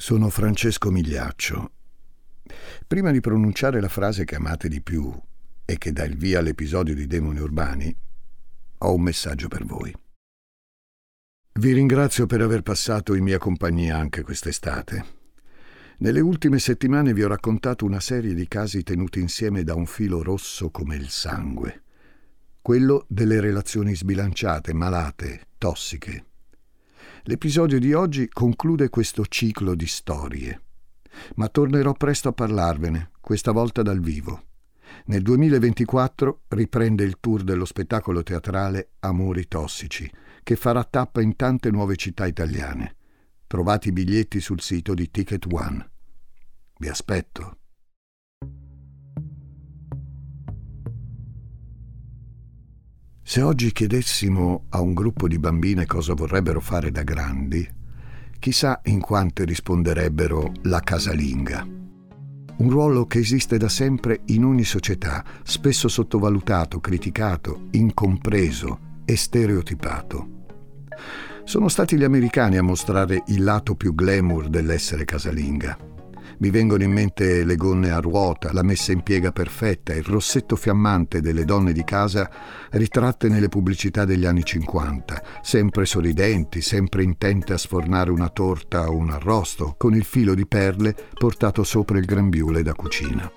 Sono Francesco Migliaccio. Prima di pronunciare la frase che amate di più e che dà il via all'episodio di Demoni Urbani, ho un messaggio per voi. Vi ringrazio per aver passato in mia compagnia anche quest'estate. Nelle ultime settimane vi ho raccontato una serie di casi tenuti insieme da un filo rosso come il sangue. Quello delle relazioni sbilanciate, malate, tossiche, L'episodio di oggi conclude questo ciclo di storie, ma tornerò presto a parlarvene, questa volta dal vivo. Nel 2024 riprende il tour dello spettacolo teatrale Amori Tossici, che farà tappa in tante nuove città italiane. Trovate i biglietti sul sito di Ticket One. Vi aspetto. Se oggi chiedessimo a un gruppo di bambine cosa vorrebbero fare da grandi, chissà in quante risponderebbero la casalinga. Un ruolo che esiste da sempre in ogni società, spesso sottovalutato, criticato, incompreso e stereotipato. Sono stati gli americani a mostrare il lato più glamour dell'essere casalinga. Mi vengono in mente le gonne a ruota, la messa in piega perfetta, il rossetto fiammante delle donne di casa ritratte nelle pubblicità degli anni 50, sempre sorridenti, sempre intente a sfornare una torta o un arrosto, con il filo di perle portato sopra il grembiule da cucina.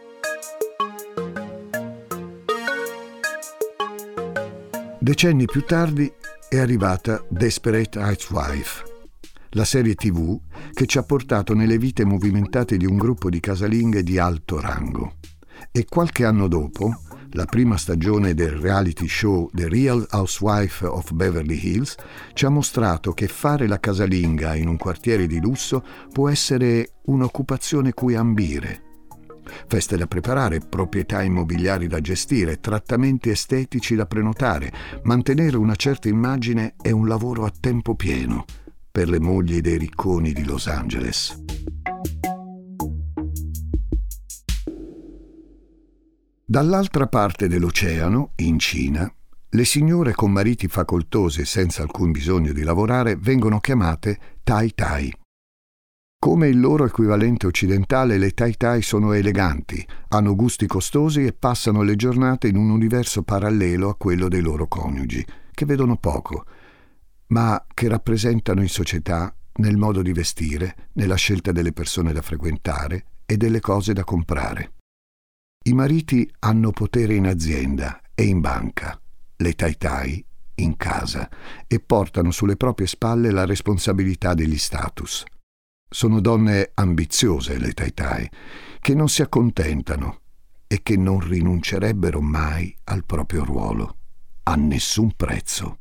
Decenni più tardi è arrivata Desperate Housewife, la serie tv che ci ha portato nelle vite movimentate di un gruppo di casalinghe di alto rango. E qualche anno dopo, la prima stagione del reality show The Real Housewife of Beverly Hills ci ha mostrato che fare la casalinga in un quartiere di lusso può essere un'occupazione cui ambire. Feste da preparare, proprietà immobiliari da gestire, trattamenti estetici da prenotare, mantenere una certa immagine è un lavoro a tempo pieno per le mogli dei ricconi di Los Angeles. Dall'altra parte dell'oceano, in Cina, le signore con mariti facoltosi e senza alcun bisogno di lavorare vengono chiamate Tai Tai. Come il loro equivalente occidentale, le Tai Tai sono eleganti, hanno gusti costosi e passano le giornate in un universo parallelo a quello dei loro coniugi, che vedono poco, ma che rappresentano in società nel modo di vestire, nella scelta delle persone da frequentare e delle cose da comprare. I mariti hanno potere in azienda e in banca, le tai in casa e portano sulle proprie spalle la responsabilità degli status. Sono donne ambiziose, le tai che non si accontentano e che non rinuncerebbero mai al proprio ruolo, a nessun prezzo.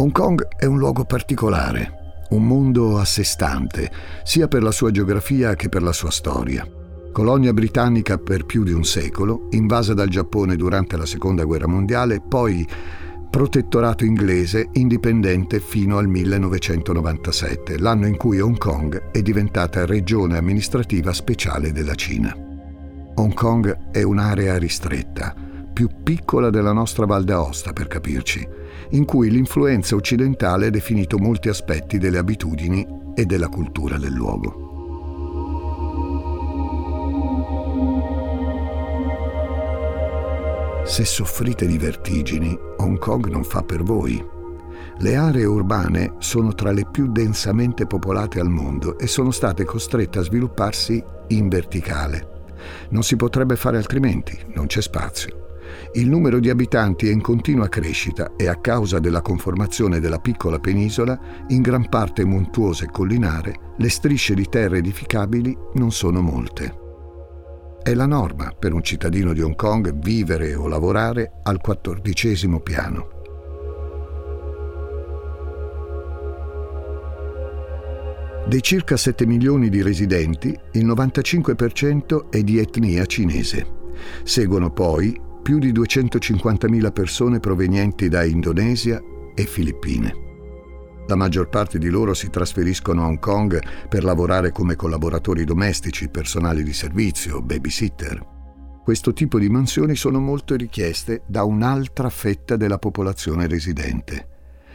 Hong Kong è un luogo particolare, un mondo a sé stante, sia per la sua geografia che per la sua storia. Colonia britannica per più di un secolo, invasa dal Giappone durante la Seconda Guerra Mondiale, poi protettorato inglese indipendente fino al 1997, l'anno in cui Hong Kong è diventata regione amministrativa speciale della Cina. Hong Kong è un'area ristretta, più piccola della nostra Val d'Aosta per capirci, in cui l'influenza occidentale ha definito molti aspetti delle abitudini e della cultura del luogo. Se soffrite di vertigini, Hong Kong non fa per voi. Le aree urbane sono tra le più densamente popolate al mondo e sono state costrette a svilupparsi in verticale. Non si potrebbe fare altrimenti, non c'è spazio. Il numero di abitanti è in continua crescita e a causa della conformazione della piccola penisola, in gran parte montuosa e collinare, le strisce di terre edificabili non sono molte. È la norma per un cittadino di Hong Kong vivere o lavorare al quattordicesimo piano. Dei circa 7 milioni di residenti, il 95% è di etnia cinese. Seguono poi più di 250.000 persone provenienti da Indonesia e Filippine. La maggior parte di loro si trasferiscono a Hong Kong per lavorare come collaboratori domestici, personali di servizio, babysitter. Questo tipo di mansioni sono molto richieste da un'altra fetta della popolazione residente,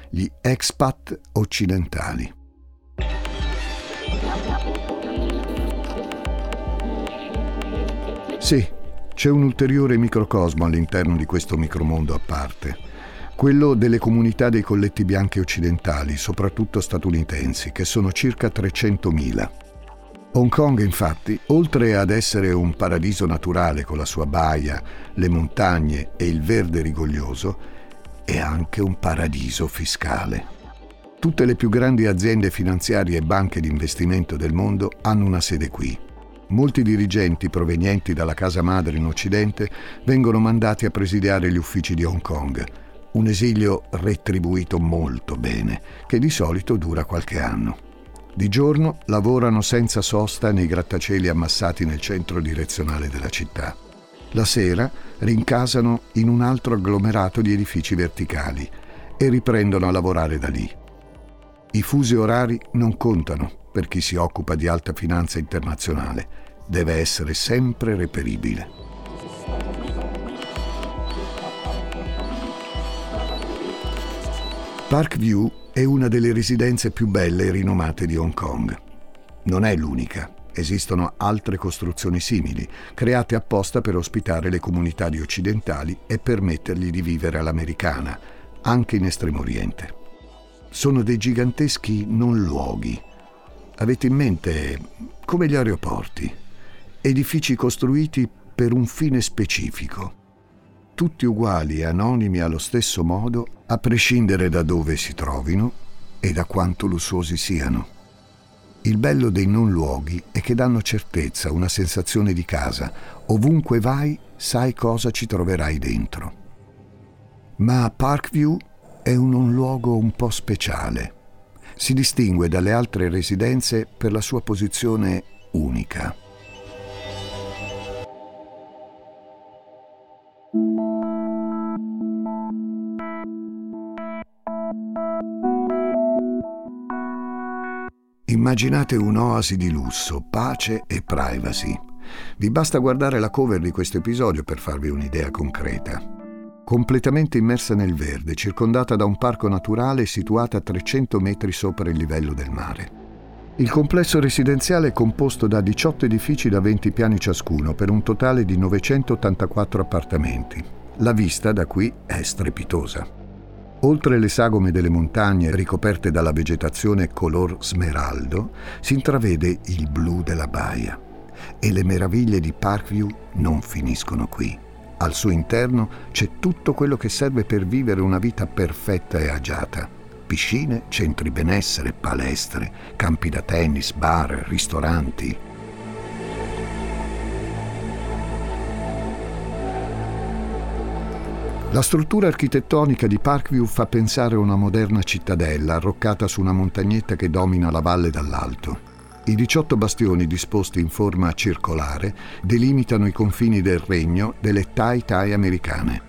gli expat occidentali. Sì, c'è un ulteriore microcosmo all'interno di questo micromondo a parte, quello delle comunità dei colletti bianchi occidentali, soprattutto statunitensi, che sono circa 300.000. Hong Kong, infatti, oltre ad essere un paradiso naturale con la sua baia, le montagne e il verde rigoglioso, è anche un paradiso fiscale. Tutte le più grandi aziende finanziarie e banche di investimento del mondo hanno una sede qui Molti dirigenti provenienti dalla casa madre in Occidente vengono mandati a presidiare gli uffici di Hong Kong, un esilio retribuito molto bene, che di solito dura qualche anno. Di giorno lavorano senza sosta nei grattacieli ammassati nel centro direzionale della città. La sera rincasano in un altro agglomerato di edifici verticali e riprendono a lavorare da lì. I fusi orari non contano per chi si occupa di alta finanza internazionale. Deve essere sempre reperibile. Parkview è una delle residenze più belle e rinomate di Hong Kong. Non è l'unica. Esistono altre costruzioni simili, create apposta per ospitare le comunità di occidentali e permettergli di vivere all'americana, anche in Estremo Oriente. Sono dei giganteschi non luoghi, Avete in mente come gli aeroporti, edifici costruiti per un fine specifico, tutti uguali e anonimi allo stesso modo, a prescindere da dove si trovino e da quanto lussuosi siano. Il bello dei non luoghi è che danno certezza, una sensazione di casa. Ovunque vai sai cosa ci troverai dentro. Ma Parkview è un non luogo un po' speciale si distingue dalle altre residenze per la sua posizione unica. Immaginate un'oasi di lusso, pace e privacy. Vi basta guardare la cover di questo episodio per farvi un'idea concreta completamente immersa nel verde, circondata da un parco naturale situata a 300 metri sopra il livello del mare. Il complesso residenziale è composto da 18 edifici da 20 piani ciascuno per un totale di 984 appartamenti. La vista da qui è strepitosa. Oltre le sagome delle montagne ricoperte dalla vegetazione color smeraldo, si intravede il blu della baia. E le meraviglie di Parkview non finiscono qui. Al suo interno c'è tutto quello che serve per vivere una vita perfetta e agiata. Piscine, centri benessere, palestre, campi da tennis, bar, ristoranti. La struttura architettonica di Parkview fa pensare a una moderna cittadella arroccata su una montagnetta che domina la valle dall'alto. I 18 bastioni disposti in forma circolare delimitano i confini del regno delle Tai Tai americane.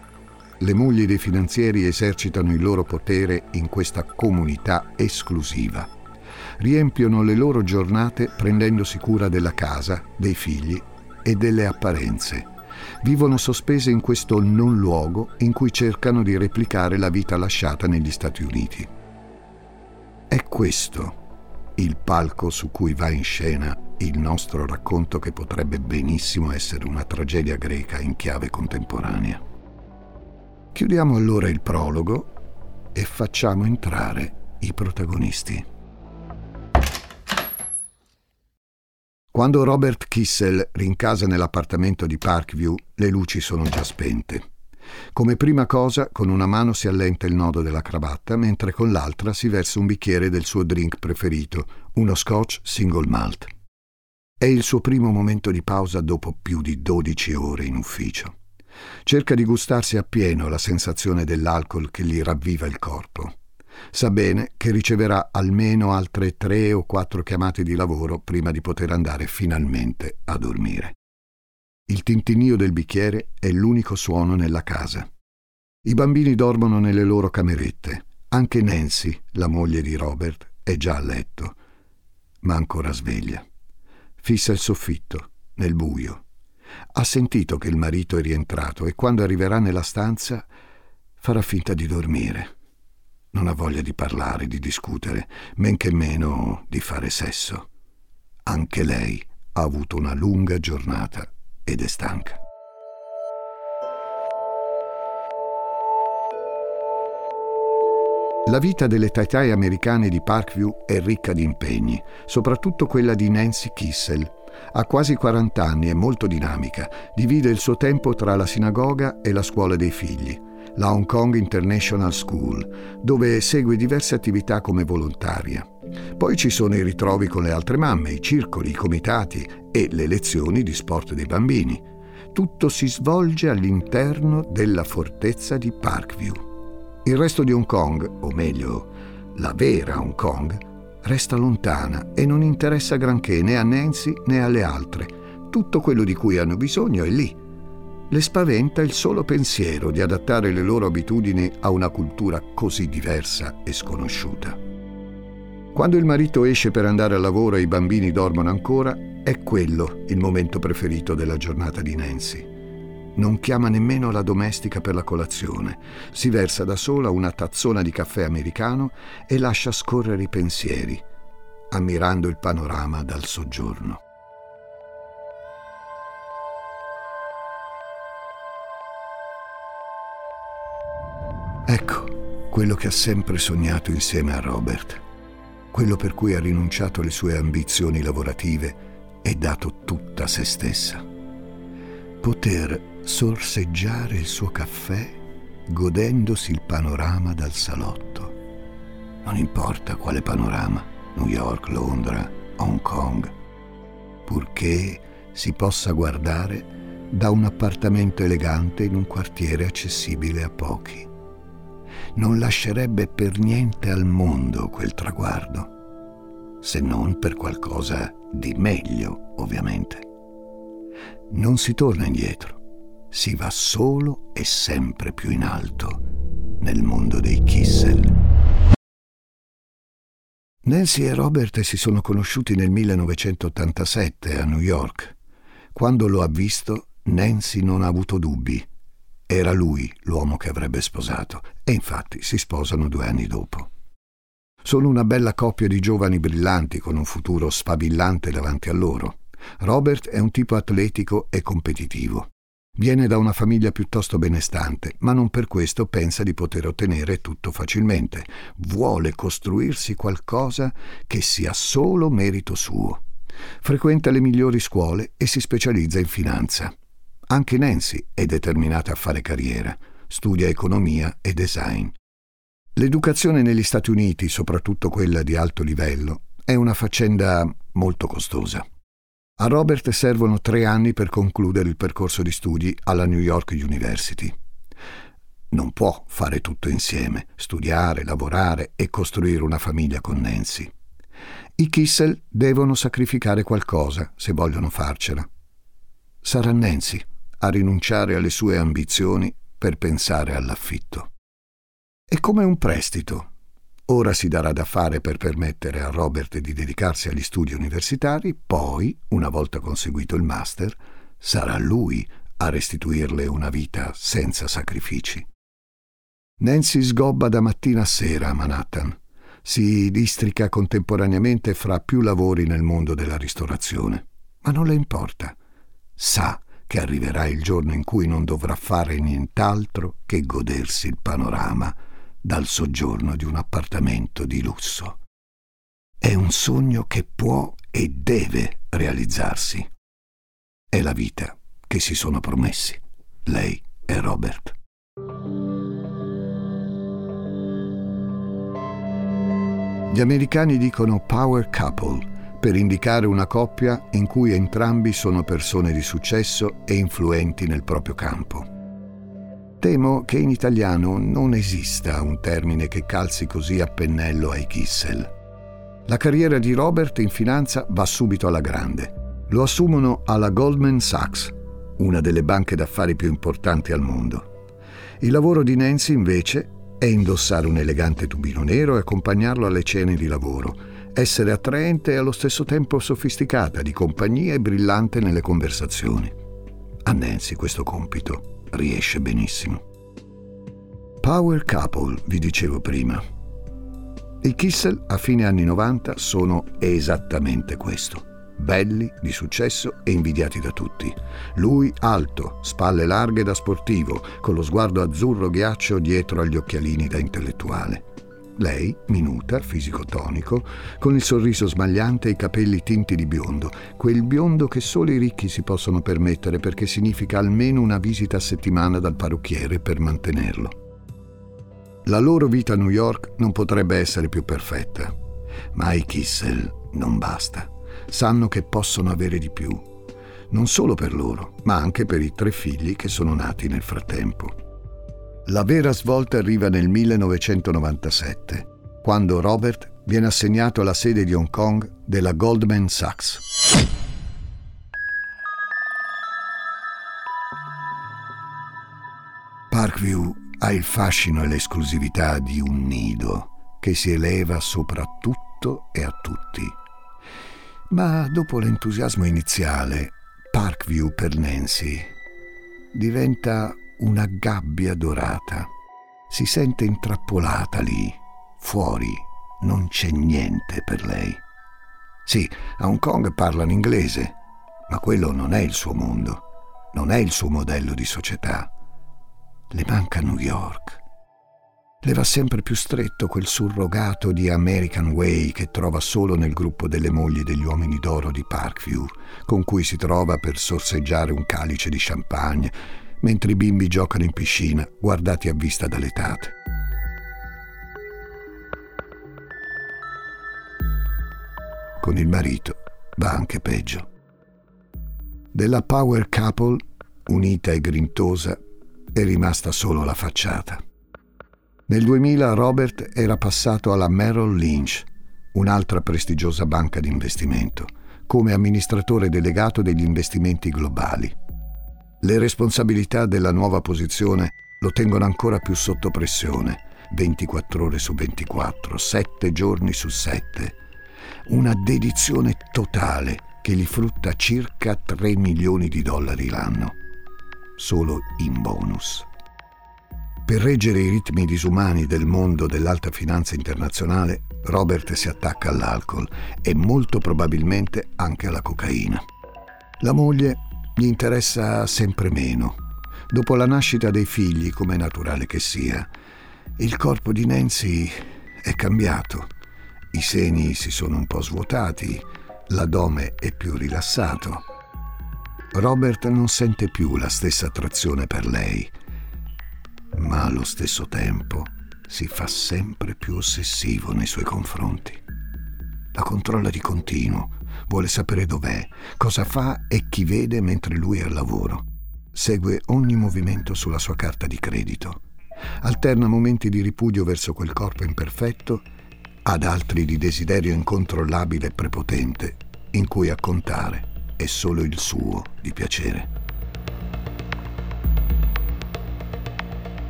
Le mogli dei finanzieri esercitano il loro potere in questa comunità esclusiva. Riempiono le loro giornate prendendosi cura della casa, dei figli e delle apparenze. Vivono sospese in questo non luogo in cui cercano di replicare la vita lasciata negli Stati Uniti. È questo il palco su cui va in scena il nostro racconto che potrebbe benissimo essere una tragedia greca in chiave contemporanea. Chiudiamo allora il prologo e facciamo entrare i protagonisti. Quando Robert Kissel rincasa nell'appartamento di Parkview, le luci sono già spente. Come prima cosa, con una mano si allenta il nodo della cravatta, mentre con l'altra si versa un bicchiere del suo drink preferito, uno scotch single malt. È il suo primo momento di pausa dopo più di 12 ore in ufficio. Cerca di gustarsi appieno la sensazione dell'alcol che gli ravviva il corpo. Sa bene che riceverà almeno altre tre o quattro chiamate di lavoro prima di poter andare finalmente a dormire. Il tintinnio del bicchiere è l'unico suono nella casa. I bambini dormono nelle loro camerette. Anche Nancy, la moglie di Robert, è già a letto, ma ancora sveglia. Fissa il soffitto, nel buio. Ha sentito che il marito è rientrato e quando arriverà nella stanza farà finta di dormire. Non ha voglia di parlare, di discutere, men che meno di fare sesso. Anche lei ha avuto una lunga giornata ed è stanca. La vita delle taitai americane di Parkview è ricca di impegni, soprattutto quella di Nancy Kissel. Ha quasi 40 anni, è molto dinamica, divide il suo tempo tra la sinagoga e la scuola dei figli, la Hong Kong International School, dove segue diverse attività come volontaria. Poi ci sono i ritrovi con le altre mamme, i circoli, i comitati e le lezioni di sport dei bambini. Tutto si svolge all'interno della fortezza di Parkview. Il resto di Hong Kong, o meglio, la vera Hong Kong, resta lontana e non interessa granché né a Nancy né alle altre. Tutto quello di cui hanno bisogno è lì. Le spaventa il solo pensiero di adattare le loro abitudini a una cultura così diversa e sconosciuta. Quando il marito esce per andare al lavoro e i bambini dormono ancora, è quello il momento preferito della giornata di Nancy. Non chiama nemmeno la domestica per la colazione, si versa da sola una tazzona di caffè americano e lascia scorrere i pensieri, ammirando il panorama dal soggiorno. Ecco quello che ha sempre sognato insieme a Robert quello per cui ha rinunciato alle sue ambizioni lavorative e dato tutta se stessa. Poter sorseggiare il suo caffè godendosi il panorama dal salotto. Non importa quale panorama, New York, Londra, Hong Kong, purché si possa guardare da un appartamento elegante in un quartiere accessibile a pochi non lascerebbe per niente al mondo quel traguardo, se non per qualcosa di meglio, ovviamente. Non si torna indietro, si va solo e sempre più in alto nel mondo dei Kissel. Nancy e Robert si sono conosciuti nel 1987 a New York. Quando lo ha visto, Nancy non ha avuto dubbi era lui l'uomo che avrebbe sposato e infatti si sposano due anni dopo. Sono una bella coppia di giovani brillanti con un futuro sfavillante davanti a loro. Robert è un tipo atletico e competitivo. Viene da una famiglia piuttosto benestante, ma non per questo pensa di poter ottenere tutto facilmente. Vuole costruirsi qualcosa che sia solo merito suo. Frequenta le migliori scuole e si specializza in finanza. Anche Nancy è determinata a fare carriera, studia economia e design. L'educazione negli Stati Uniti, soprattutto quella di alto livello, è una faccenda molto costosa. A Robert servono tre anni per concludere il percorso di studi alla New York University. Non può fare tutto insieme, studiare, lavorare e costruire una famiglia con Nancy. I Kissel devono sacrificare qualcosa se vogliono farcela. Sarà Nancy a rinunciare alle sue ambizioni per pensare all'affitto. È come un prestito. Ora si darà da fare per permettere a Robert di dedicarsi agli studi universitari, poi, una volta conseguito il master, sarà lui a restituirle una vita senza sacrifici. Nancy sgobba da mattina a sera a Manhattan. Si districa contemporaneamente fra più lavori nel mondo della ristorazione. Ma non le importa. Sa che arriverà il giorno in cui non dovrà fare nient'altro che godersi il panorama dal soggiorno di un appartamento di lusso. È un sogno che può e deve realizzarsi. È la vita che si sono promessi, lei e Robert. Gli americani dicono power couple per indicare una coppia in cui entrambi sono persone di successo e influenti nel proprio campo. Temo che in italiano non esista un termine che calzi così a pennello ai Kissel. La carriera di Robert in finanza va subito alla grande. Lo assumono alla Goldman Sachs, una delle banche d'affari più importanti al mondo. Il lavoro di Nancy, invece, è indossare un elegante tubino nero e accompagnarlo alle cene di lavoro, essere attraente e allo stesso tempo sofisticata, di compagnia e brillante nelle conversazioni. A Nancy questo compito riesce benissimo. Power couple, vi dicevo prima. I Kissel a fine anni 90 sono esattamente questo belli, di successo e invidiati da tutti. Lui alto, spalle larghe da sportivo, con lo sguardo azzurro ghiaccio dietro agli occhialini da intellettuale. Lei, minuta, fisico tonico, con il sorriso smagliante e i capelli tinti di biondo, quel biondo che solo i ricchi si possono permettere perché significa almeno una visita a settimana dal parrucchiere per mantenerlo. La loro vita a New York non potrebbe essere più perfetta, ma ai Kissel non basta sanno che possono avere di più, non solo per loro, ma anche per i tre figli che sono nati nel frattempo. La vera svolta arriva nel 1997, quando Robert viene assegnato alla sede di Hong Kong della Goldman Sachs. Parkview ha il fascino e l'esclusività di un nido che si eleva sopra tutto e a tutti ma dopo l'entusiasmo iniziale, Parkview per Nancy diventa una gabbia dorata. Si sente intrappolata lì, fuori, non c'è niente per lei. Sì, a Hong Kong parlano inglese, ma quello non è il suo mondo, non è il suo modello di società. Le manca New York le va sempre più stretto quel surrogato di American Way che trova solo nel gruppo delle mogli degli uomini d'oro di Parkview, con cui si trova per sorseggiare un calice di champagne, mentre i bimbi giocano in piscina, guardati a vista dalle tate. Con il marito va anche peggio. Della power couple, unita e grintosa, è rimasta solo la facciata. Nel 2000 Robert era passato alla Merrill Lynch, un'altra prestigiosa banca di investimento, come amministratore delegato degli investimenti globali. Le responsabilità della nuova posizione lo tengono ancora più sotto pressione, 24 ore su 24, 7 giorni su 7. Una dedizione totale che gli frutta circa 3 milioni di dollari l'anno, solo in bonus. Per reggere i ritmi disumani del mondo dell'alta finanza internazionale, Robert si attacca all'alcol e molto probabilmente anche alla cocaina. La moglie gli interessa sempre meno. Dopo la nascita dei figli, come è naturale che sia, il corpo di Nancy è cambiato. I seni si sono un po' svuotati, l'addome è più rilassato. Robert non sente più la stessa attrazione per lei ma allo stesso tempo si fa sempre più ossessivo nei suoi confronti. La controlla di continuo, vuole sapere dov'è, cosa fa e chi vede mentre lui è al lavoro. Segue ogni movimento sulla sua carta di credito. Alterna momenti di ripudio verso quel corpo imperfetto ad altri di desiderio incontrollabile e prepotente, in cui a contare è solo il suo di piacere.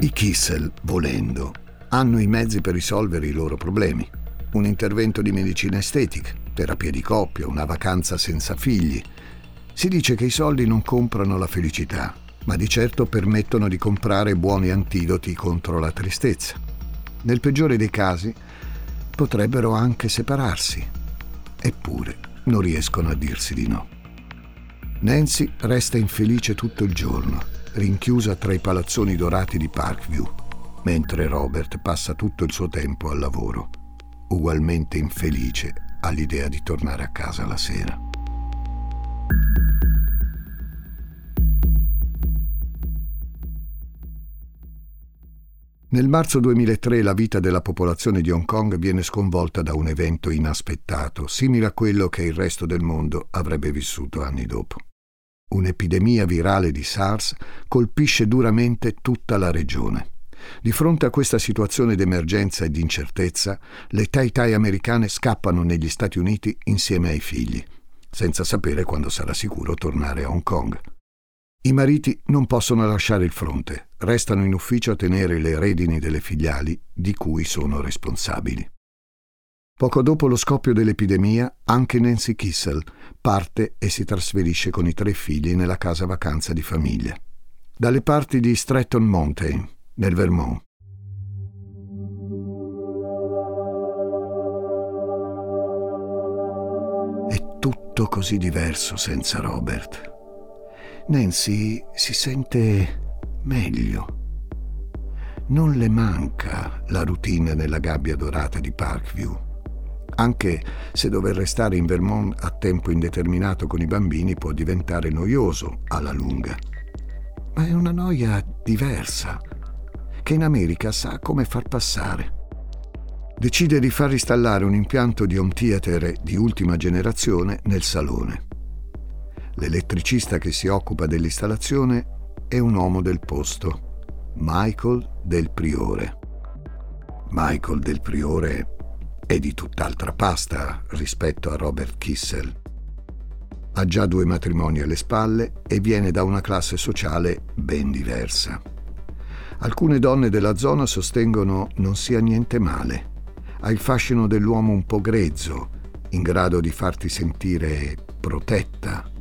I Kissel, volendo, hanno i mezzi per risolvere i loro problemi. Un intervento di medicina estetica, terapia di coppia, una vacanza senza figli. Si dice che i soldi non comprano la felicità, ma di certo permettono di comprare buoni antidoti contro la tristezza. Nel peggiore dei casi potrebbero anche separarsi, eppure non riescono a dirsi di no. Nancy resta infelice tutto il giorno rinchiusa tra i palazzoni dorati di Parkview, mentre Robert passa tutto il suo tempo al lavoro, ugualmente infelice all'idea di tornare a casa la sera. Nel marzo 2003 la vita della popolazione di Hong Kong viene sconvolta da un evento inaspettato, simile a quello che il resto del mondo avrebbe vissuto anni dopo. Un'epidemia virale di SARS colpisce duramente tutta la regione. Di fronte a questa situazione d'emergenza e di incertezza, le Tai Tai americane scappano negli Stati Uniti insieme ai figli, senza sapere quando sarà sicuro tornare a Hong Kong. I mariti non possono lasciare il fronte, restano in ufficio a tenere le redini delle filiali di cui sono responsabili. Poco dopo lo scoppio dell'epidemia, anche Nancy Kissel parte e si trasferisce con i tre figli nella casa vacanza di famiglia. Dalle parti di Stratton Mountain, nel Vermont. È tutto così diverso senza Robert. Nancy si sente meglio. Non le manca la routine nella gabbia dorata di Parkview, anche se dover restare in Vermont a tempo indeterminato con i bambini può diventare noioso alla lunga. Ma è una noia diversa, che in America sa come far passare. Decide di far installare un impianto di home theater di ultima generazione nel salone. L'elettricista che si occupa dell'installazione è un uomo del posto, Michael Del Priore. Michael Del Priore è di tutt'altra pasta rispetto a Robert Kissel. Ha già due matrimoni alle spalle e viene da una classe sociale ben diversa. Alcune donne della zona sostengono non sia niente male. Ha il fascino dell'uomo un po' grezzo, in grado di farti sentire protetta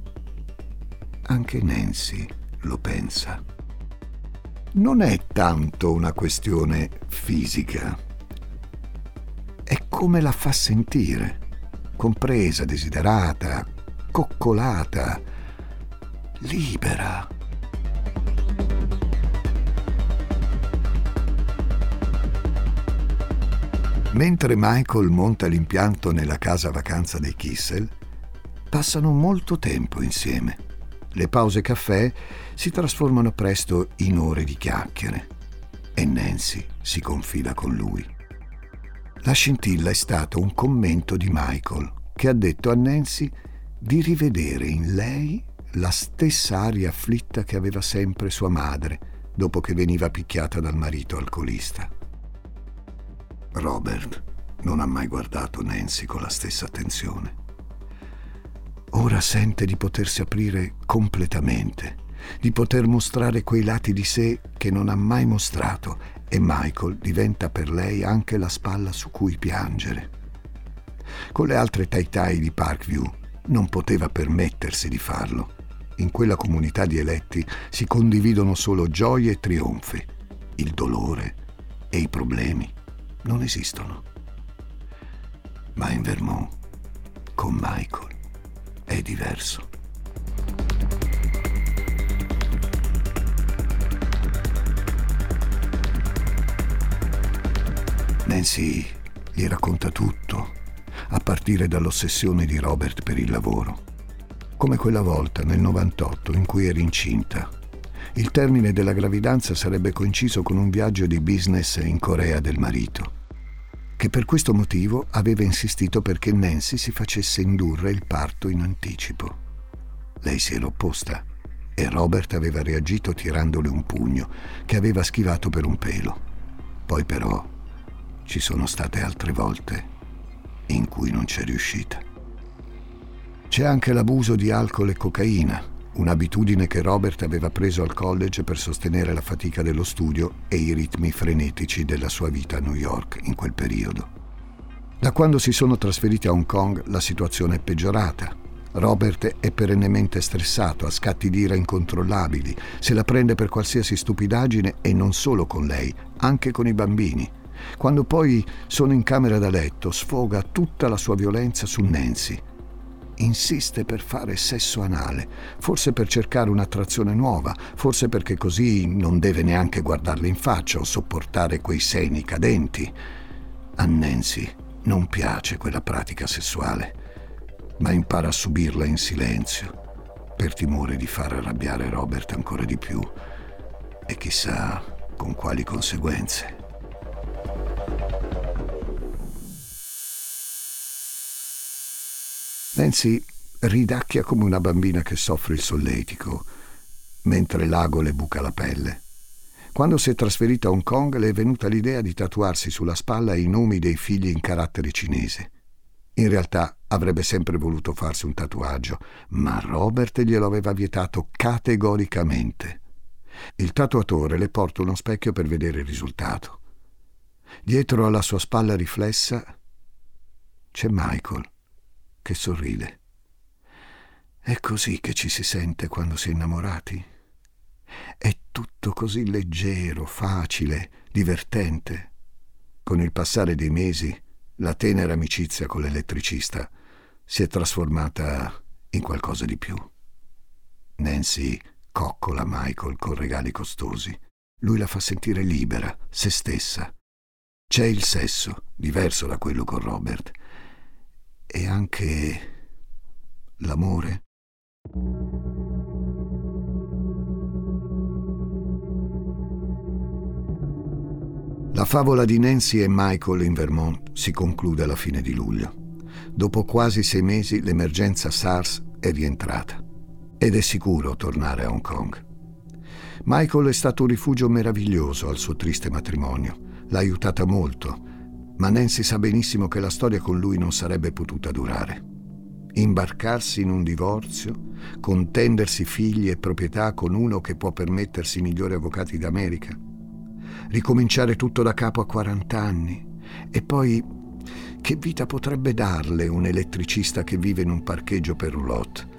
anche Nancy lo pensa. Non è tanto una questione fisica, è come la fa sentire, compresa, desiderata, coccolata, libera. Mentre Michael monta l'impianto nella casa vacanza dei Kissel, passano molto tempo insieme. Le pause caffè si trasformano presto in ore di chiacchiere e Nancy si confida con lui. La scintilla è stato un commento di Michael che ha detto a Nancy di rivedere in lei la stessa aria afflitta che aveva sempre sua madre dopo che veniva picchiata dal marito alcolista. Robert non ha mai guardato Nancy con la stessa attenzione. Ora sente di potersi aprire completamente, di poter mostrare quei lati di sé che non ha mai mostrato e Michael diventa per lei anche la spalla su cui piangere. Con le altre Tai Tai di Parkview non poteva permettersi di farlo. In quella comunità di eletti si condividono solo gioie e trionfi. Il dolore e i problemi non esistono. Ma in Vermont, con Michael, è diverso. Nancy gli racconta tutto, a partire dall'ossessione di Robert per il lavoro. Come quella volta nel 98 in cui era incinta. Il termine della gravidanza sarebbe coinciso con un viaggio di business in Corea del marito che per questo motivo aveva insistito perché Nancy si facesse indurre il parto in anticipo. Lei si era opposta e Robert aveva reagito tirandole un pugno che aveva schivato per un pelo. Poi però ci sono state altre volte in cui non c'è riuscita. C'è anche l'abuso di alcol e cocaina, un'abitudine che Robert aveva preso al college per sostenere la fatica dello studio e i ritmi frenetici della sua vita a New York in quel periodo. Da quando si sono trasferiti a Hong Kong la situazione è peggiorata. Robert è perennemente stressato, ha scatti d'ira incontrollabili, se la prende per qualsiasi stupidaggine e non solo con lei, anche con i bambini. Quando poi sono in camera da letto, sfoga tutta la sua violenza su Nancy. Insiste per fare sesso anale, forse per cercare un'attrazione nuova, forse perché così non deve neanche guardarle in faccia o sopportare quei seni cadenti. A Nancy non piace quella pratica sessuale, ma impara a subirla in silenzio, per timore di far arrabbiare Robert ancora di più e chissà con quali conseguenze. Nancy ridacchia come una bambina che soffre il solletico, mentre l'ago le buca la pelle. Quando si è trasferita a Hong Kong le è venuta l'idea di tatuarsi sulla spalla i nomi dei figli in carattere cinese. In realtà avrebbe sempre voluto farsi un tatuaggio, ma Robert glielo aveva vietato categoricamente. Il tatuatore le porta uno specchio per vedere il risultato. Dietro alla sua spalla riflessa c'è Michael che sorride. È così che ci si sente quando si è innamorati? È tutto così leggero, facile, divertente. Con il passare dei mesi, la tenera amicizia con l'elettricista si è trasformata in qualcosa di più. Nancy coccola Michael con regali costosi. Lui la fa sentire libera, se stessa. C'è il sesso, diverso da quello con Robert, e anche l'amore. La favola di Nancy e Michael in Vermont si conclude alla fine di luglio. Dopo quasi sei mesi l'emergenza SARS è rientrata ed è sicuro tornare a Hong Kong. Michael è stato un rifugio meraviglioso al suo triste matrimonio. L'ha aiutata molto ma Nancy sa benissimo che la storia con lui non sarebbe potuta durare. Imbarcarsi in un divorzio, contendersi figli e proprietà con uno che può permettersi i migliori avvocati d'America, ricominciare tutto da capo a 40 anni e poi che vita potrebbe darle un elettricista che vive in un parcheggio per roulotte?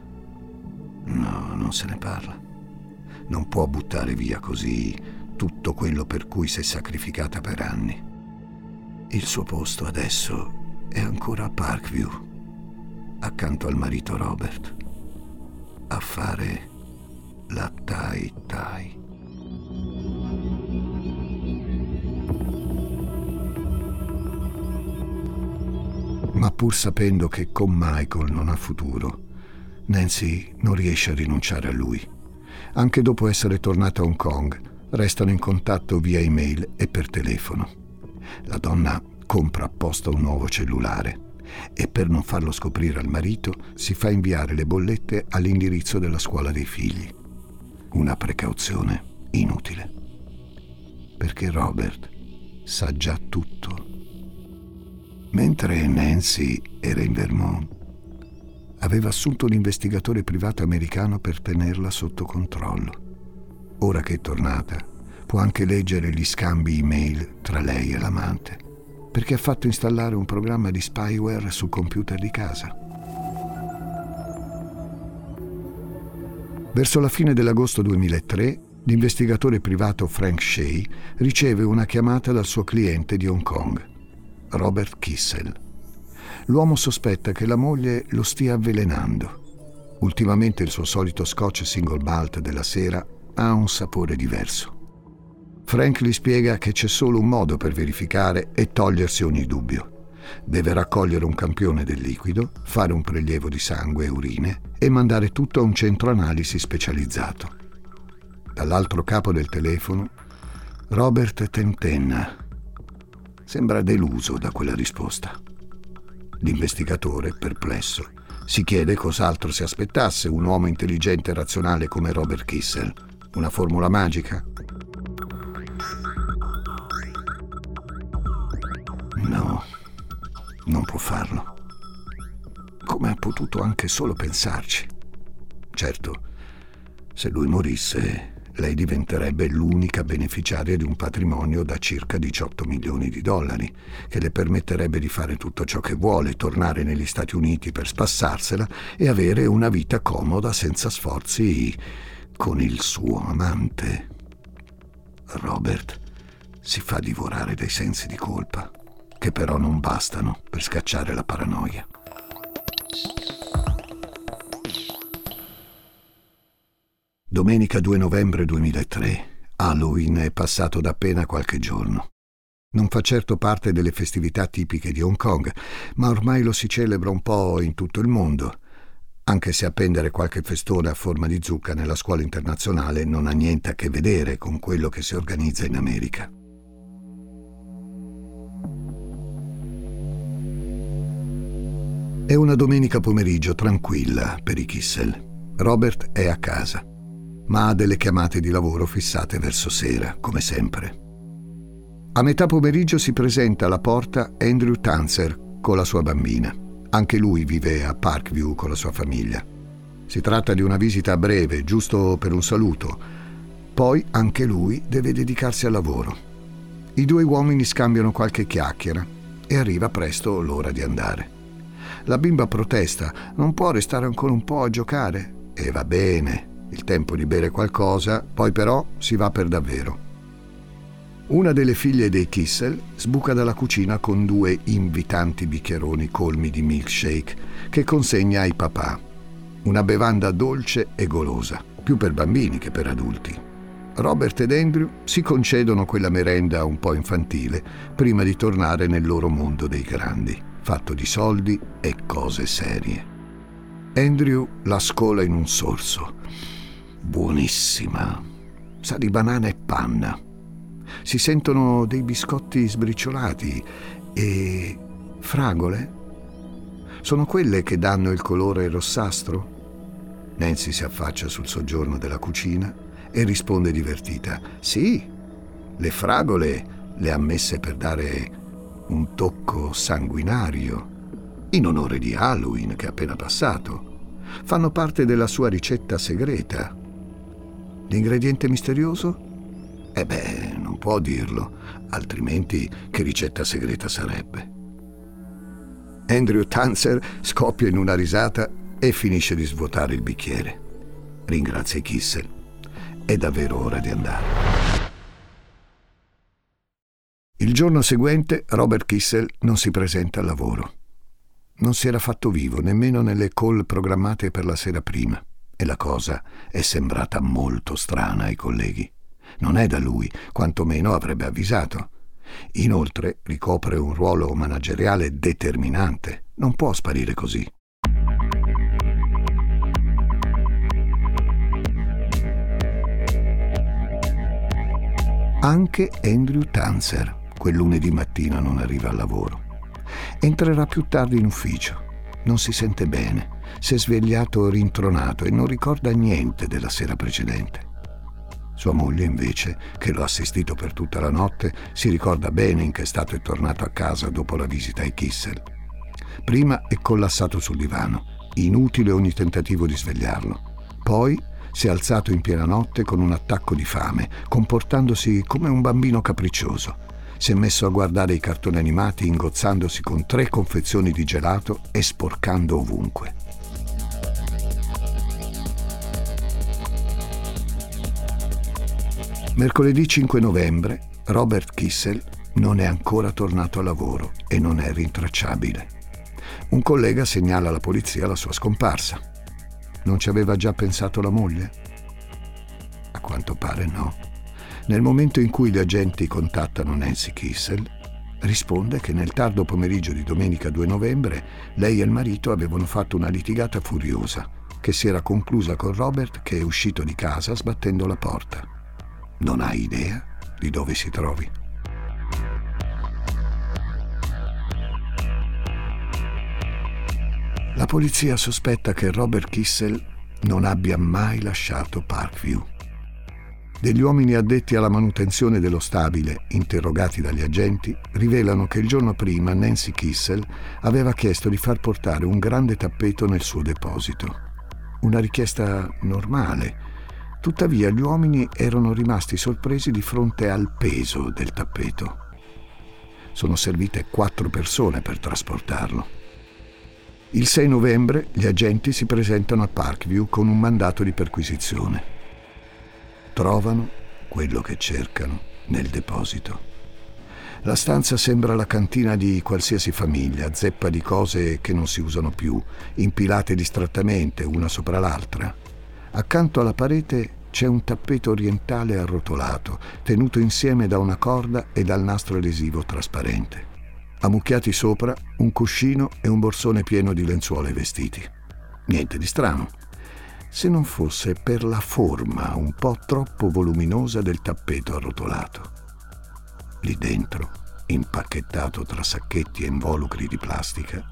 No, non se ne parla. Non può buttare via così tutto quello per cui si è sacrificata per anni. Il suo posto adesso è ancora a Parkview, accanto al marito Robert, a fare la Tai Tai. Ma pur sapendo che con Michael non ha futuro, Nancy non riesce a rinunciare a lui. Anche dopo essere tornata a Hong Kong, restano in contatto via email e per telefono. La donna compra apposta un nuovo cellulare e per non farlo scoprire al marito si fa inviare le bollette all'indirizzo della scuola dei figli. Una precauzione inutile. Perché Robert sa già tutto. Mentre Nancy era in Vermont, aveva assunto un investigatore privato americano per tenerla sotto controllo. Ora che è tornata, può anche leggere gli scambi email tra lei e l'amante, perché ha fatto installare un programma di spyware sul computer di casa. Verso la fine dell'agosto 2003, l'investigatore privato Frank Shea riceve una chiamata dal suo cliente di Hong Kong, Robert Kissel. L'uomo sospetta che la moglie lo stia avvelenando. Ultimamente il suo solito scotch single malt della sera ha un sapore diverso. Frank gli spiega che c'è solo un modo per verificare e togliersi ogni dubbio. Deve raccogliere un campione del liquido, fare un prelievo di sangue e urine e mandare tutto a un centro analisi specializzato. Dall'altro capo del telefono, Robert tentenna. Sembra deluso da quella risposta. L'investigatore, perplesso, si chiede cos'altro si aspettasse un uomo intelligente e razionale come Robert Kissel. Una formula magica? No, non può farlo. Come ha potuto anche solo pensarci? Certo, se lui morisse, lei diventerebbe l'unica beneficiaria di un patrimonio da circa 18 milioni di dollari, che le permetterebbe di fare tutto ciò che vuole, tornare negli Stati Uniti per spassarsela e avere una vita comoda senza sforzi con il suo amante. Robert si fa divorare dai sensi di colpa che però non bastano per scacciare la paranoia. Domenica 2 novembre 2003. Halloween è passato da appena qualche giorno. Non fa certo parte delle festività tipiche di Hong Kong, ma ormai lo si celebra un po' in tutto il mondo, anche se appendere qualche festone a forma di zucca nella scuola internazionale non ha niente a che vedere con quello che si organizza in America. È una domenica pomeriggio tranquilla per i Kissel. Robert è a casa ma ha delle chiamate di lavoro fissate verso sera, come sempre. A metà pomeriggio si presenta alla porta Andrew Tanzer con la sua bambina. Anche lui vive a Parkview con la sua famiglia. Si tratta di una visita breve, giusto per un saluto. Poi anche lui deve dedicarsi al lavoro. I due uomini scambiano qualche chiacchiera e arriva presto l'ora di andare. La bimba protesta, non può restare ancora un po' a giocare. E va bene, il tempo di bere qualcosa, poi però si va per davvero. Una delle figlie dei Kissel sbuca dalla cucina con due invitanti bicchieroni colmi di milkshake che consegna ai papà. Una bevanda dolce e golosa, più per bambini che per adulti. Robert ed Andrew si concedono quella merenda un po' infantile prima di tornare nel loro mondo dei grandi, fatto di soldi e cose serie. Andrew la scola in un sorso buonissima. Sa di banana e panna. Si sentono dei biscotti sbriciolati e fragole. Sono quelle che danno il colore rossastro? Nancy si affaccia sul soggiorno della cucina e risponde divertita. Sì, le fragole le ha messe per dare un tocco sanguinario, in onore di Halloween che è appena passato. Fanno parte della sua ricetta segreta. L'ingrediente misterioso? Eh beh, non può dirlo, altrimenti che ricetta segreta sarebbe? Andrew Tanzer scoppia in una risata e finisce di svuotare il bicchiere. Ringrazia Kissel. È davvero ora di andare. Il giorno seguente Robert Kissel non si presenta al lavoro. Non si era fatto vivo nemmeno nelle call programmate per la sera prima e la cosa è sembrata molto strana ai colleghi. Non è da lui, quantomeno avrebbe avvisato. Inoltre ricopre un ruolo manageriale determinante. Non può sparire così. Anche Andrew Tanzer quel lunedì mattina non arriva al lavoro. Entrerà più tardi in ufficio. Non si sente bene si è svegliato rintronato e non ricorda niente della sera precedente. Sua moglie, invece, che lo ha assistito per tutta la notte, si ricorda bene in che stato è tornato a casa dopo la visita ai Kissel. Prima è collassato sul divano, inutile ogni tentativo di svegliarlo. Poi si è alzato in piena notte con un attacco di fame, comportandosi come un bambino capriccioso. Si è messo a guardare i cartoni animati ingozzandosi con tre confezioni di gelato e sporcando ovunque. Mercoledì 5 novembre Robert Kissel non è ancora tornato a lavoro e non è rintracciabile. Un collega segnala alla polizia la sua scomparsa. Non ci aveva già pensato la moglie? A quanto pare no. Nel momento in cui gli agenti contattano Nancy Kissel, risponde che nel tardo pomeriggio di domenica 2 novembre lei e il marito avevano fatto una litigata furiosa che si era conclusa con Robert che è uscito di casa sbattendo la porta non hai idea di dove si trovi. La polizia sospetta che Robert Kissel non abbia mai lasciato Parkview. Degli uomini addetti alla manutenzione dello stabile, interrogati dagli agenti, rivelano che il giorno prima Nancy Kissel aveva chiesto di far portare un grande tappeto nel suo deposito. Una richiesta normale, Tuttavia gli uomini erano rimasti sorpresi di fronte al peso del tappeto. Sono servite quattro persone per trasportarlo. Il 6 novembre gli agenti si presentano a Parkview con un mandato di perquisizione. Trovano quello che cercano nel deposito. La stanza sembra la cantina di qualsiasi famiglia, zeppa di cose che non si usano più, impilate distrattamente una sopra l'altra. Accanto alla parete c'è un tappeto orientale arrotolato, tenuto insieme da una corda e dal nastro adesivo trasparente. Ammucchiati sopra un cuscino e un borsone pieno di lenzuola e vestiti. Niente di strano, se non fosse per la forma un po' troppo voluminosa del tappeto arrotolato. Lì dentro, impacchettato tra sacchetti e involucri di plastica,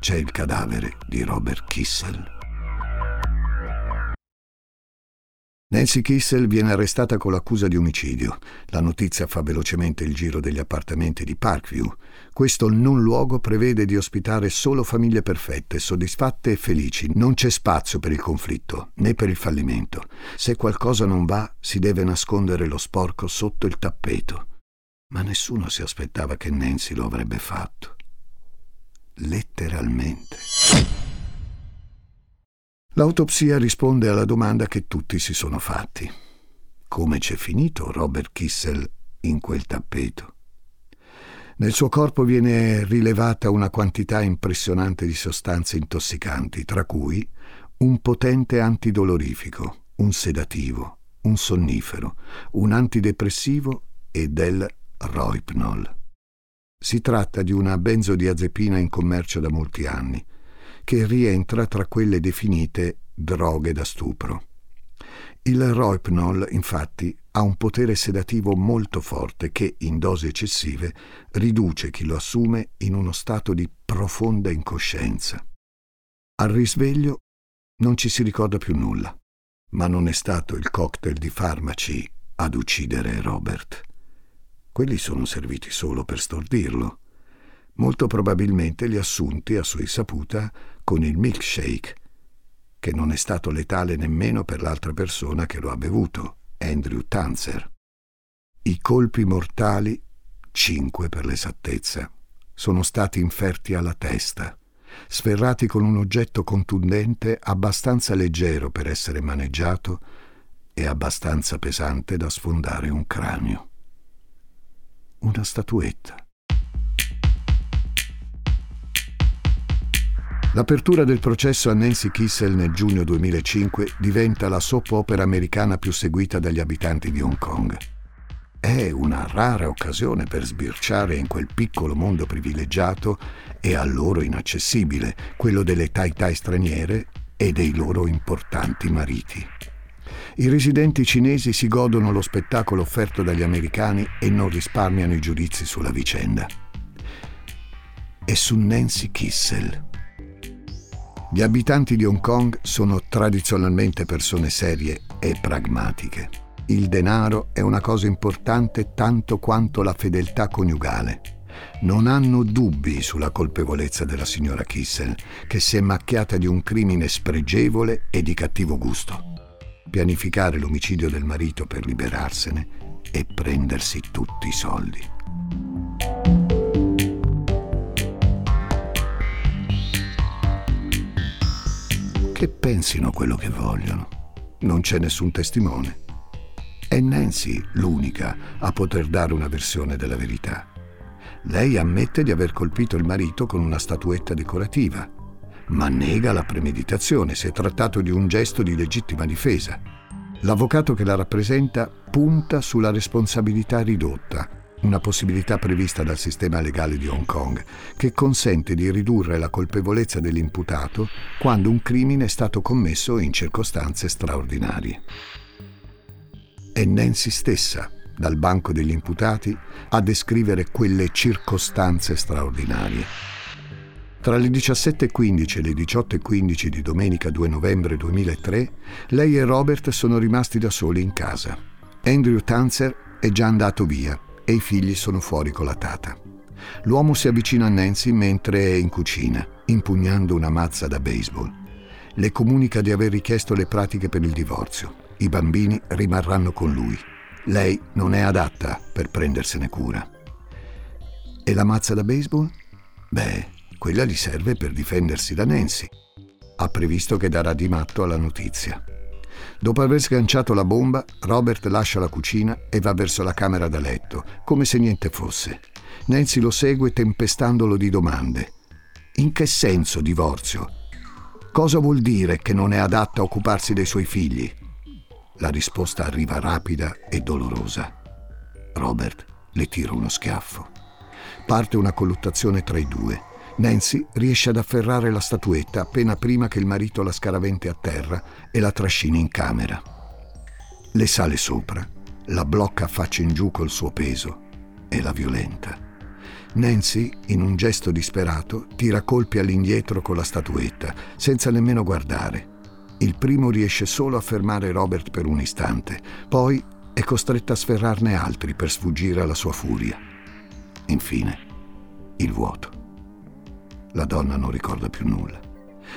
c'è il cadavere di Robert Kissel. Nancy Kissel viene arrestata con l'accusa di omicidio. La notizia fa velocemente il giro degli appartamenti di Parkview. Questo non luogo prevede di ospitare solo famiglie perfette, soddisfatte e felici. Non c'è spazio per il conflitto, né per il fallimento. Se qualcosa non va, si deve nascondere lo sporco sotto il tappeto. Ma nessuno si aspettava che Nancy lo avrebbe fatto. Letteralmente. L'autopsia risponde alla domanda che tutti si sono fatti. Come c'è finito Robert Kissel in quel tappeto? Nel suo corpo viene rilevata una quantità impressionante di sostanze intossicanti, tra cui un potente antidolorifico, un sedativo, un sonnifero, un antidepressivo e del Roipnol. Si tratta di una benzodiazepina in commercio da molti anni, che rientra tra quelle definite droghe da stupro. Il Roipnol, infatti, ha un potere sedativo molto forte che, in dosi eccessive, riduce chi lo assume in uno stato di profonda incoscienza. Al risveglio non ci si ricorda più nulla, ma non è stato il cocktail di farmaci ad uccidere Robert. Quelli sono serviti solo per stordirlo molto probabilmente li assunti a sua insaputa con il milkshake, che non è stato letale nemmeno per l'altra persona che lo ha bevuto, Andrew Tanzer. I colpi mortali, cinque per l'esattezza, sono stati inferti alla testa, sferrati con un oggetto contundente abbastanza leggero per essere maneggiato e abbastanza pesante da sfondare un cranio. Una statuetta. L'apertura del processo a Nancy Kissel nel giugno 2005 diventa la soap opera americana più seguita dagli abitanti di Hong Kong. È una rara occasione per sbirciare in quel piccolo mondo privilegiato e a loro inaccessibile, quello delle tai tai straniere e dei loro importanti mariti. I residenti cinesi si godono lo spettacolo offerto dagli americani e non risparmiano i giudizi sulla vicenda. E su Nancy Kissel gli abitanti di Hong Kong sono tradizionalmente persone serie e pragmatiche. Il denaro è una cosa importante tanto quanto la fedeltà coniugale. Non hanno dubbi sulla colpevolezza della signora Kissel, che si è macchiata di un crimine spregevole e di cattivo gusto. Pianificare l'omicidio del marito per liberarsene e prendersi tutti i soldi. Che pensino quello che vogliono. Non c'è nessun testimone. È Nancy l'unica a poter dare una versione della verità. Lei ammette di aver colpito il marito con una statuetta decorativa, ma nega la premeditazione, si è trattato di un gesto di legittima difesa. L'avvocato che la rappresenta punta sulla responsabilità ridotta, una possibilità prevista dal sistema legale di Hong Kong, che consente di ridurre la colpevolezza dell'imputato quando un crimine è stato commesso in circostanze straordinarie. È Nancy stessa, dal banco degli imputati, a descrivere quelle circostanze straordinarie. Tra le 17.15 e le 18.15 di domenica 2 novembre 2003, lei e Robert sono rimasti da soli in casa. Andrew Tanzer è già andato via e i figli sono fuori con la tata. L'uomo si avvicina a Nancy mentre è in cucina, impugnando una mazza da baseball. Le comunica di aver richiesto le pratiche per il divorzio. I bambini rimarranno con lui. Lei non è adatta per prendersene cura. E la mazza da baseball? Beh, quella gli serve per difendersi da Nancy. Ha previsto che darà di matto alla notizia. Dopo aver sganciato la bomba, Robert lascia la cucina e va verso la camera da letto, come se niente fosse. Nancy lo segue tempestandolo di domande. In che senso divorzio? Cosa vuol dire che non è adatta a occuparsi dei suoi figli? la risposta arriva rapida e dolorosa. Robert le tira uno schiaffo. Parte una colluttazione tra i due. Nancy riesce ad afferrare la statuetta appena prima che il marito la scaravente a terra e la trascini in camera. Le sale sopra, la blocca faccia in giù col suo peso e la violenta. Nancy, in un gesto disperato, tira colpi all'indietro con la statuetta, senza nemmeno guardare. Il primo riesce solo a fermare Robert per un istante, poi è costretta a sferrarne altri per sfuggire alla sua furia. Infine, il vuoto. La donna non ricorda più nulla,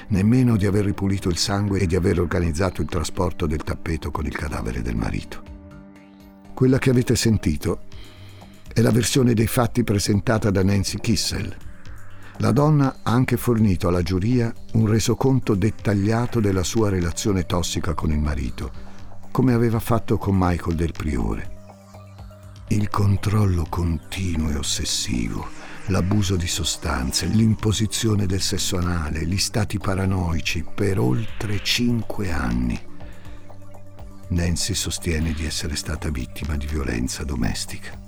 nemmeno di aver ripulito il sangue e di aver organizzato il trasporto del tappeto con il cadavere del marito. Quella che avete sentito è la versione dei fatti presentata da Nancy Kissel. La donna ha anche fornito alla giuria un resoconto dettagliato della sua relazione tossica con il marito, come aveva fatto con Michael del Priore. Il controllo continuo e ossessivo, l'abuso di sostanze, l'imposizione del sesso anale, gli stati paranoici per oltre cinque anni. Nancy sostiene di essere stata vittima di violenza domestica.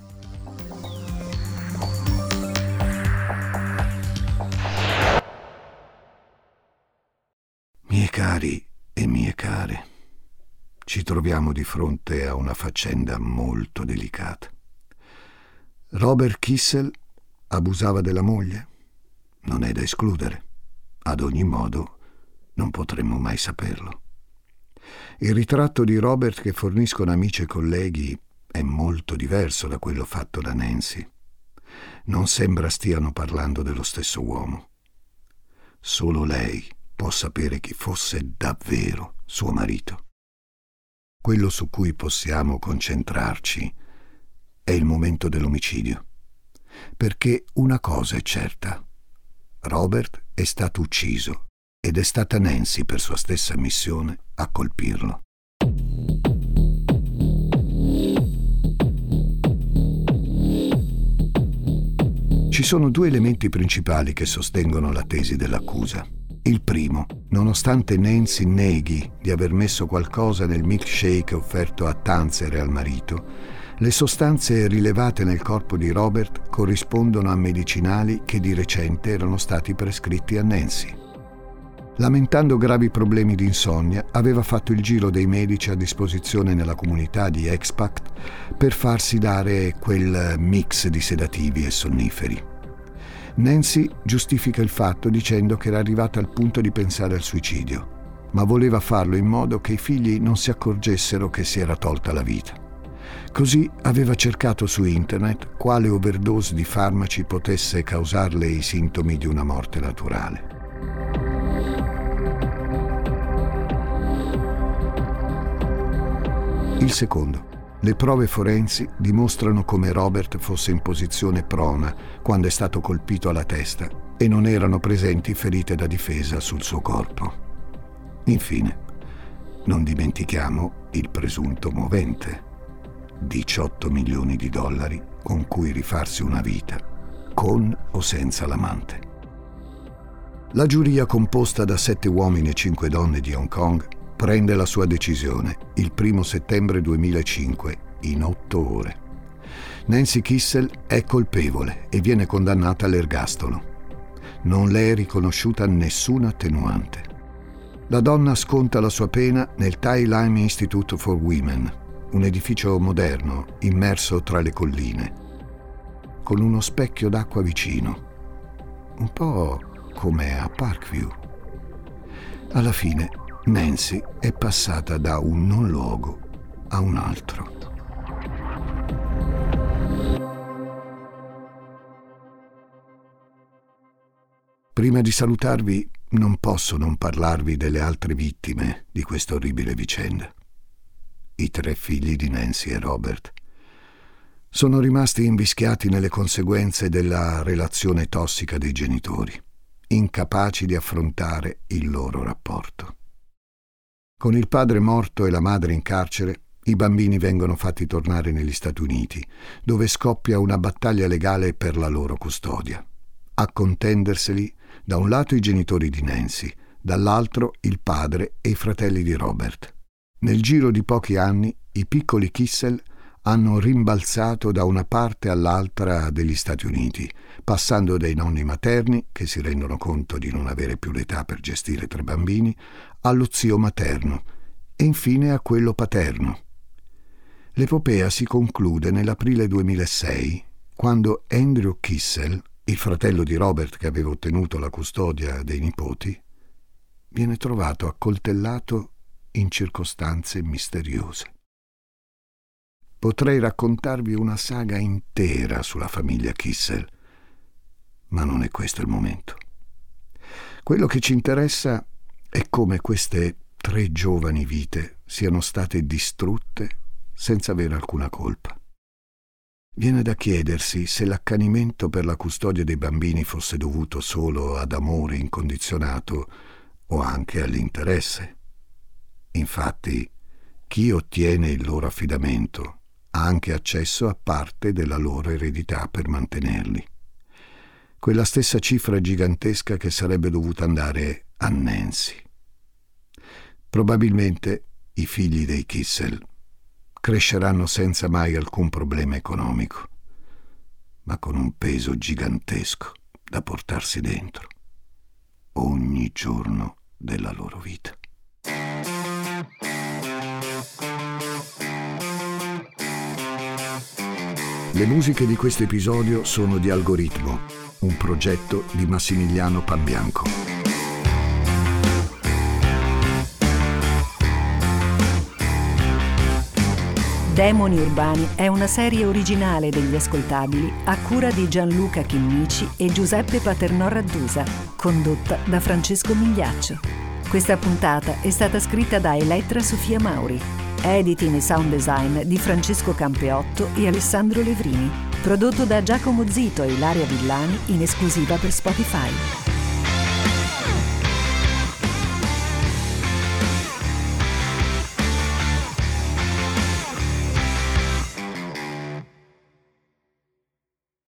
Mie cari e mie care, ci troviamo di fronte a una faccenda molto delicata. Robert Kissel abusava della moglie? Non è da escludere. Ad ogni modo, non potremmo mai saperlo. Il ritratto di Robert che forniscono amici e colleghi è molto diverso da quello fatto da Nancy. Non sembra stiano parlando dello stesso uomo. Solo lei può sapere chi fosse davvero suo marito. Quello su cui possiamo concentrarci è il momento dell'omicidio. Perché una cosa è certa. Robert è stato ucciso ed è stata Nancy per sua stessa missione a colpirlo. Ci sono due elementi principali che sostengono la tesi dell'accusa. Il primo, nonostante Nancy neghi di aver messo qualcosa nel milkshake offerto a Tanzer e al marito, le sostanze rilevate nel corpo di Robert corrispondono a medicinali che di recente erano stati prescritti a Nancy. Lamentando gravi problemi di insonnia, aveva fatto il giro dei medici a disposizione nella comunità di Expact per farsi dare quel mix di sedativi e sonniferi. Nancy giustifica il fatto dicendo che era arrivata al punto di pensare al suicidio, ma voleva farlo in modo che i figli non si accorgessero che si era tolta la vita. Così aveva cercato su internet quale overdose di farmaci potesse causarle i sintomi di una morte naturale. Il secondo. Le prove forensi dimostrano come Robert fosse in posizione prona quando è stato colpito alla testa e non erano presenti ferite da difesa sul suo corpo. Infine, non dimentichiamo il presunto movente. 18 milioni di dollari con cui rifarsi una vita, con o senza l'amante. La giuria composta da sette uomini e cinque donne di Hong Kong prende la sua decisione il 1 settembre 2005, in otto ore. Nancy Kissel è colpevole e viene condannata all'ergastolo. Non le è riconosciuta nessuna attenuante. La donna sconta la sua pena nel Tai Lime Institute for Women, un edificio moderno immerso tra le colline, con uno specchio d'acqua vicino, un po' come a Parkview. Alla fine Nancy è passata da un non luogo a un altro. Prima di salutarvi non posso non parlarvi delle altre vittime di questa orribile vicenda. I tre figli di Nancy e Robert sono rimasti invischiati nelle conseguenze della relazione tossica dei genitori, incapaci di affrontare il loro rapporto. Con il padre morto e la madre in carcere, i bambini vengono fatti tornare negli Stati Uniti, dove scoppia una battaglia legale per la loro custodia. A contenderseli, da un lato i genitori di Nancy, dall'altro il padre e i fratelli di Robert. Nel giro di pochi anni i piccoli Kissel hanno rimbalzato da una parte all'altra degli Stati Uniti, passando dai nonni materni, che si rendono conto di non avere più l'età per gestire tre bambini, allo zio materno e infine a quello paterno. L'epopea si conclude nell'aprile 2006, quando Andrew Kissel, il fratello di Robert che aveva ottenuto la custodia dei nipoti, viene trovato accoltellato in circostanze misteriose. Potrei raccontarvi una saga intera sulla famiglia Kissel, ma non è questo il momento. Quello che ci interessa è come queste tre giovani vite siano state distrutte senza avere alcuna colpa. Viene da chiedersi se l'accanimento per la custodia dei bambini fosse dovuto solo ad amore incondizionato o anche all'interesse. Infatti, chi ottiene il loro affidamento ha anche accesso a parte della loro eredità per mantenerli. Quella stessa cifra gigantesca che sarebbe dovuta andare a Nancy. Probabilmente i figli dei Kissel cresceranno senza mai alcun problema economico, ma con un peso gigantesco da portarsi dentro ogni giorno della loro vita. Le musiche di questo episodio sono di Algoritmo, un progetto di Massimiliano Pabbianco. Demoni Urbani è una serie originale degli ascoltabili a cura di Gianluca Chinnici e Giuseppe Paternò Raddusa, condotta da Francesco Migliaccio. Questa puntata è stata scritta da Elettra Sofia Mauri Editing e sound design di Francesco Campeotto e Alessandro Levrini. Prodotto da Giacomo Zito e Ilaria Villani in esclusiva per Spotify.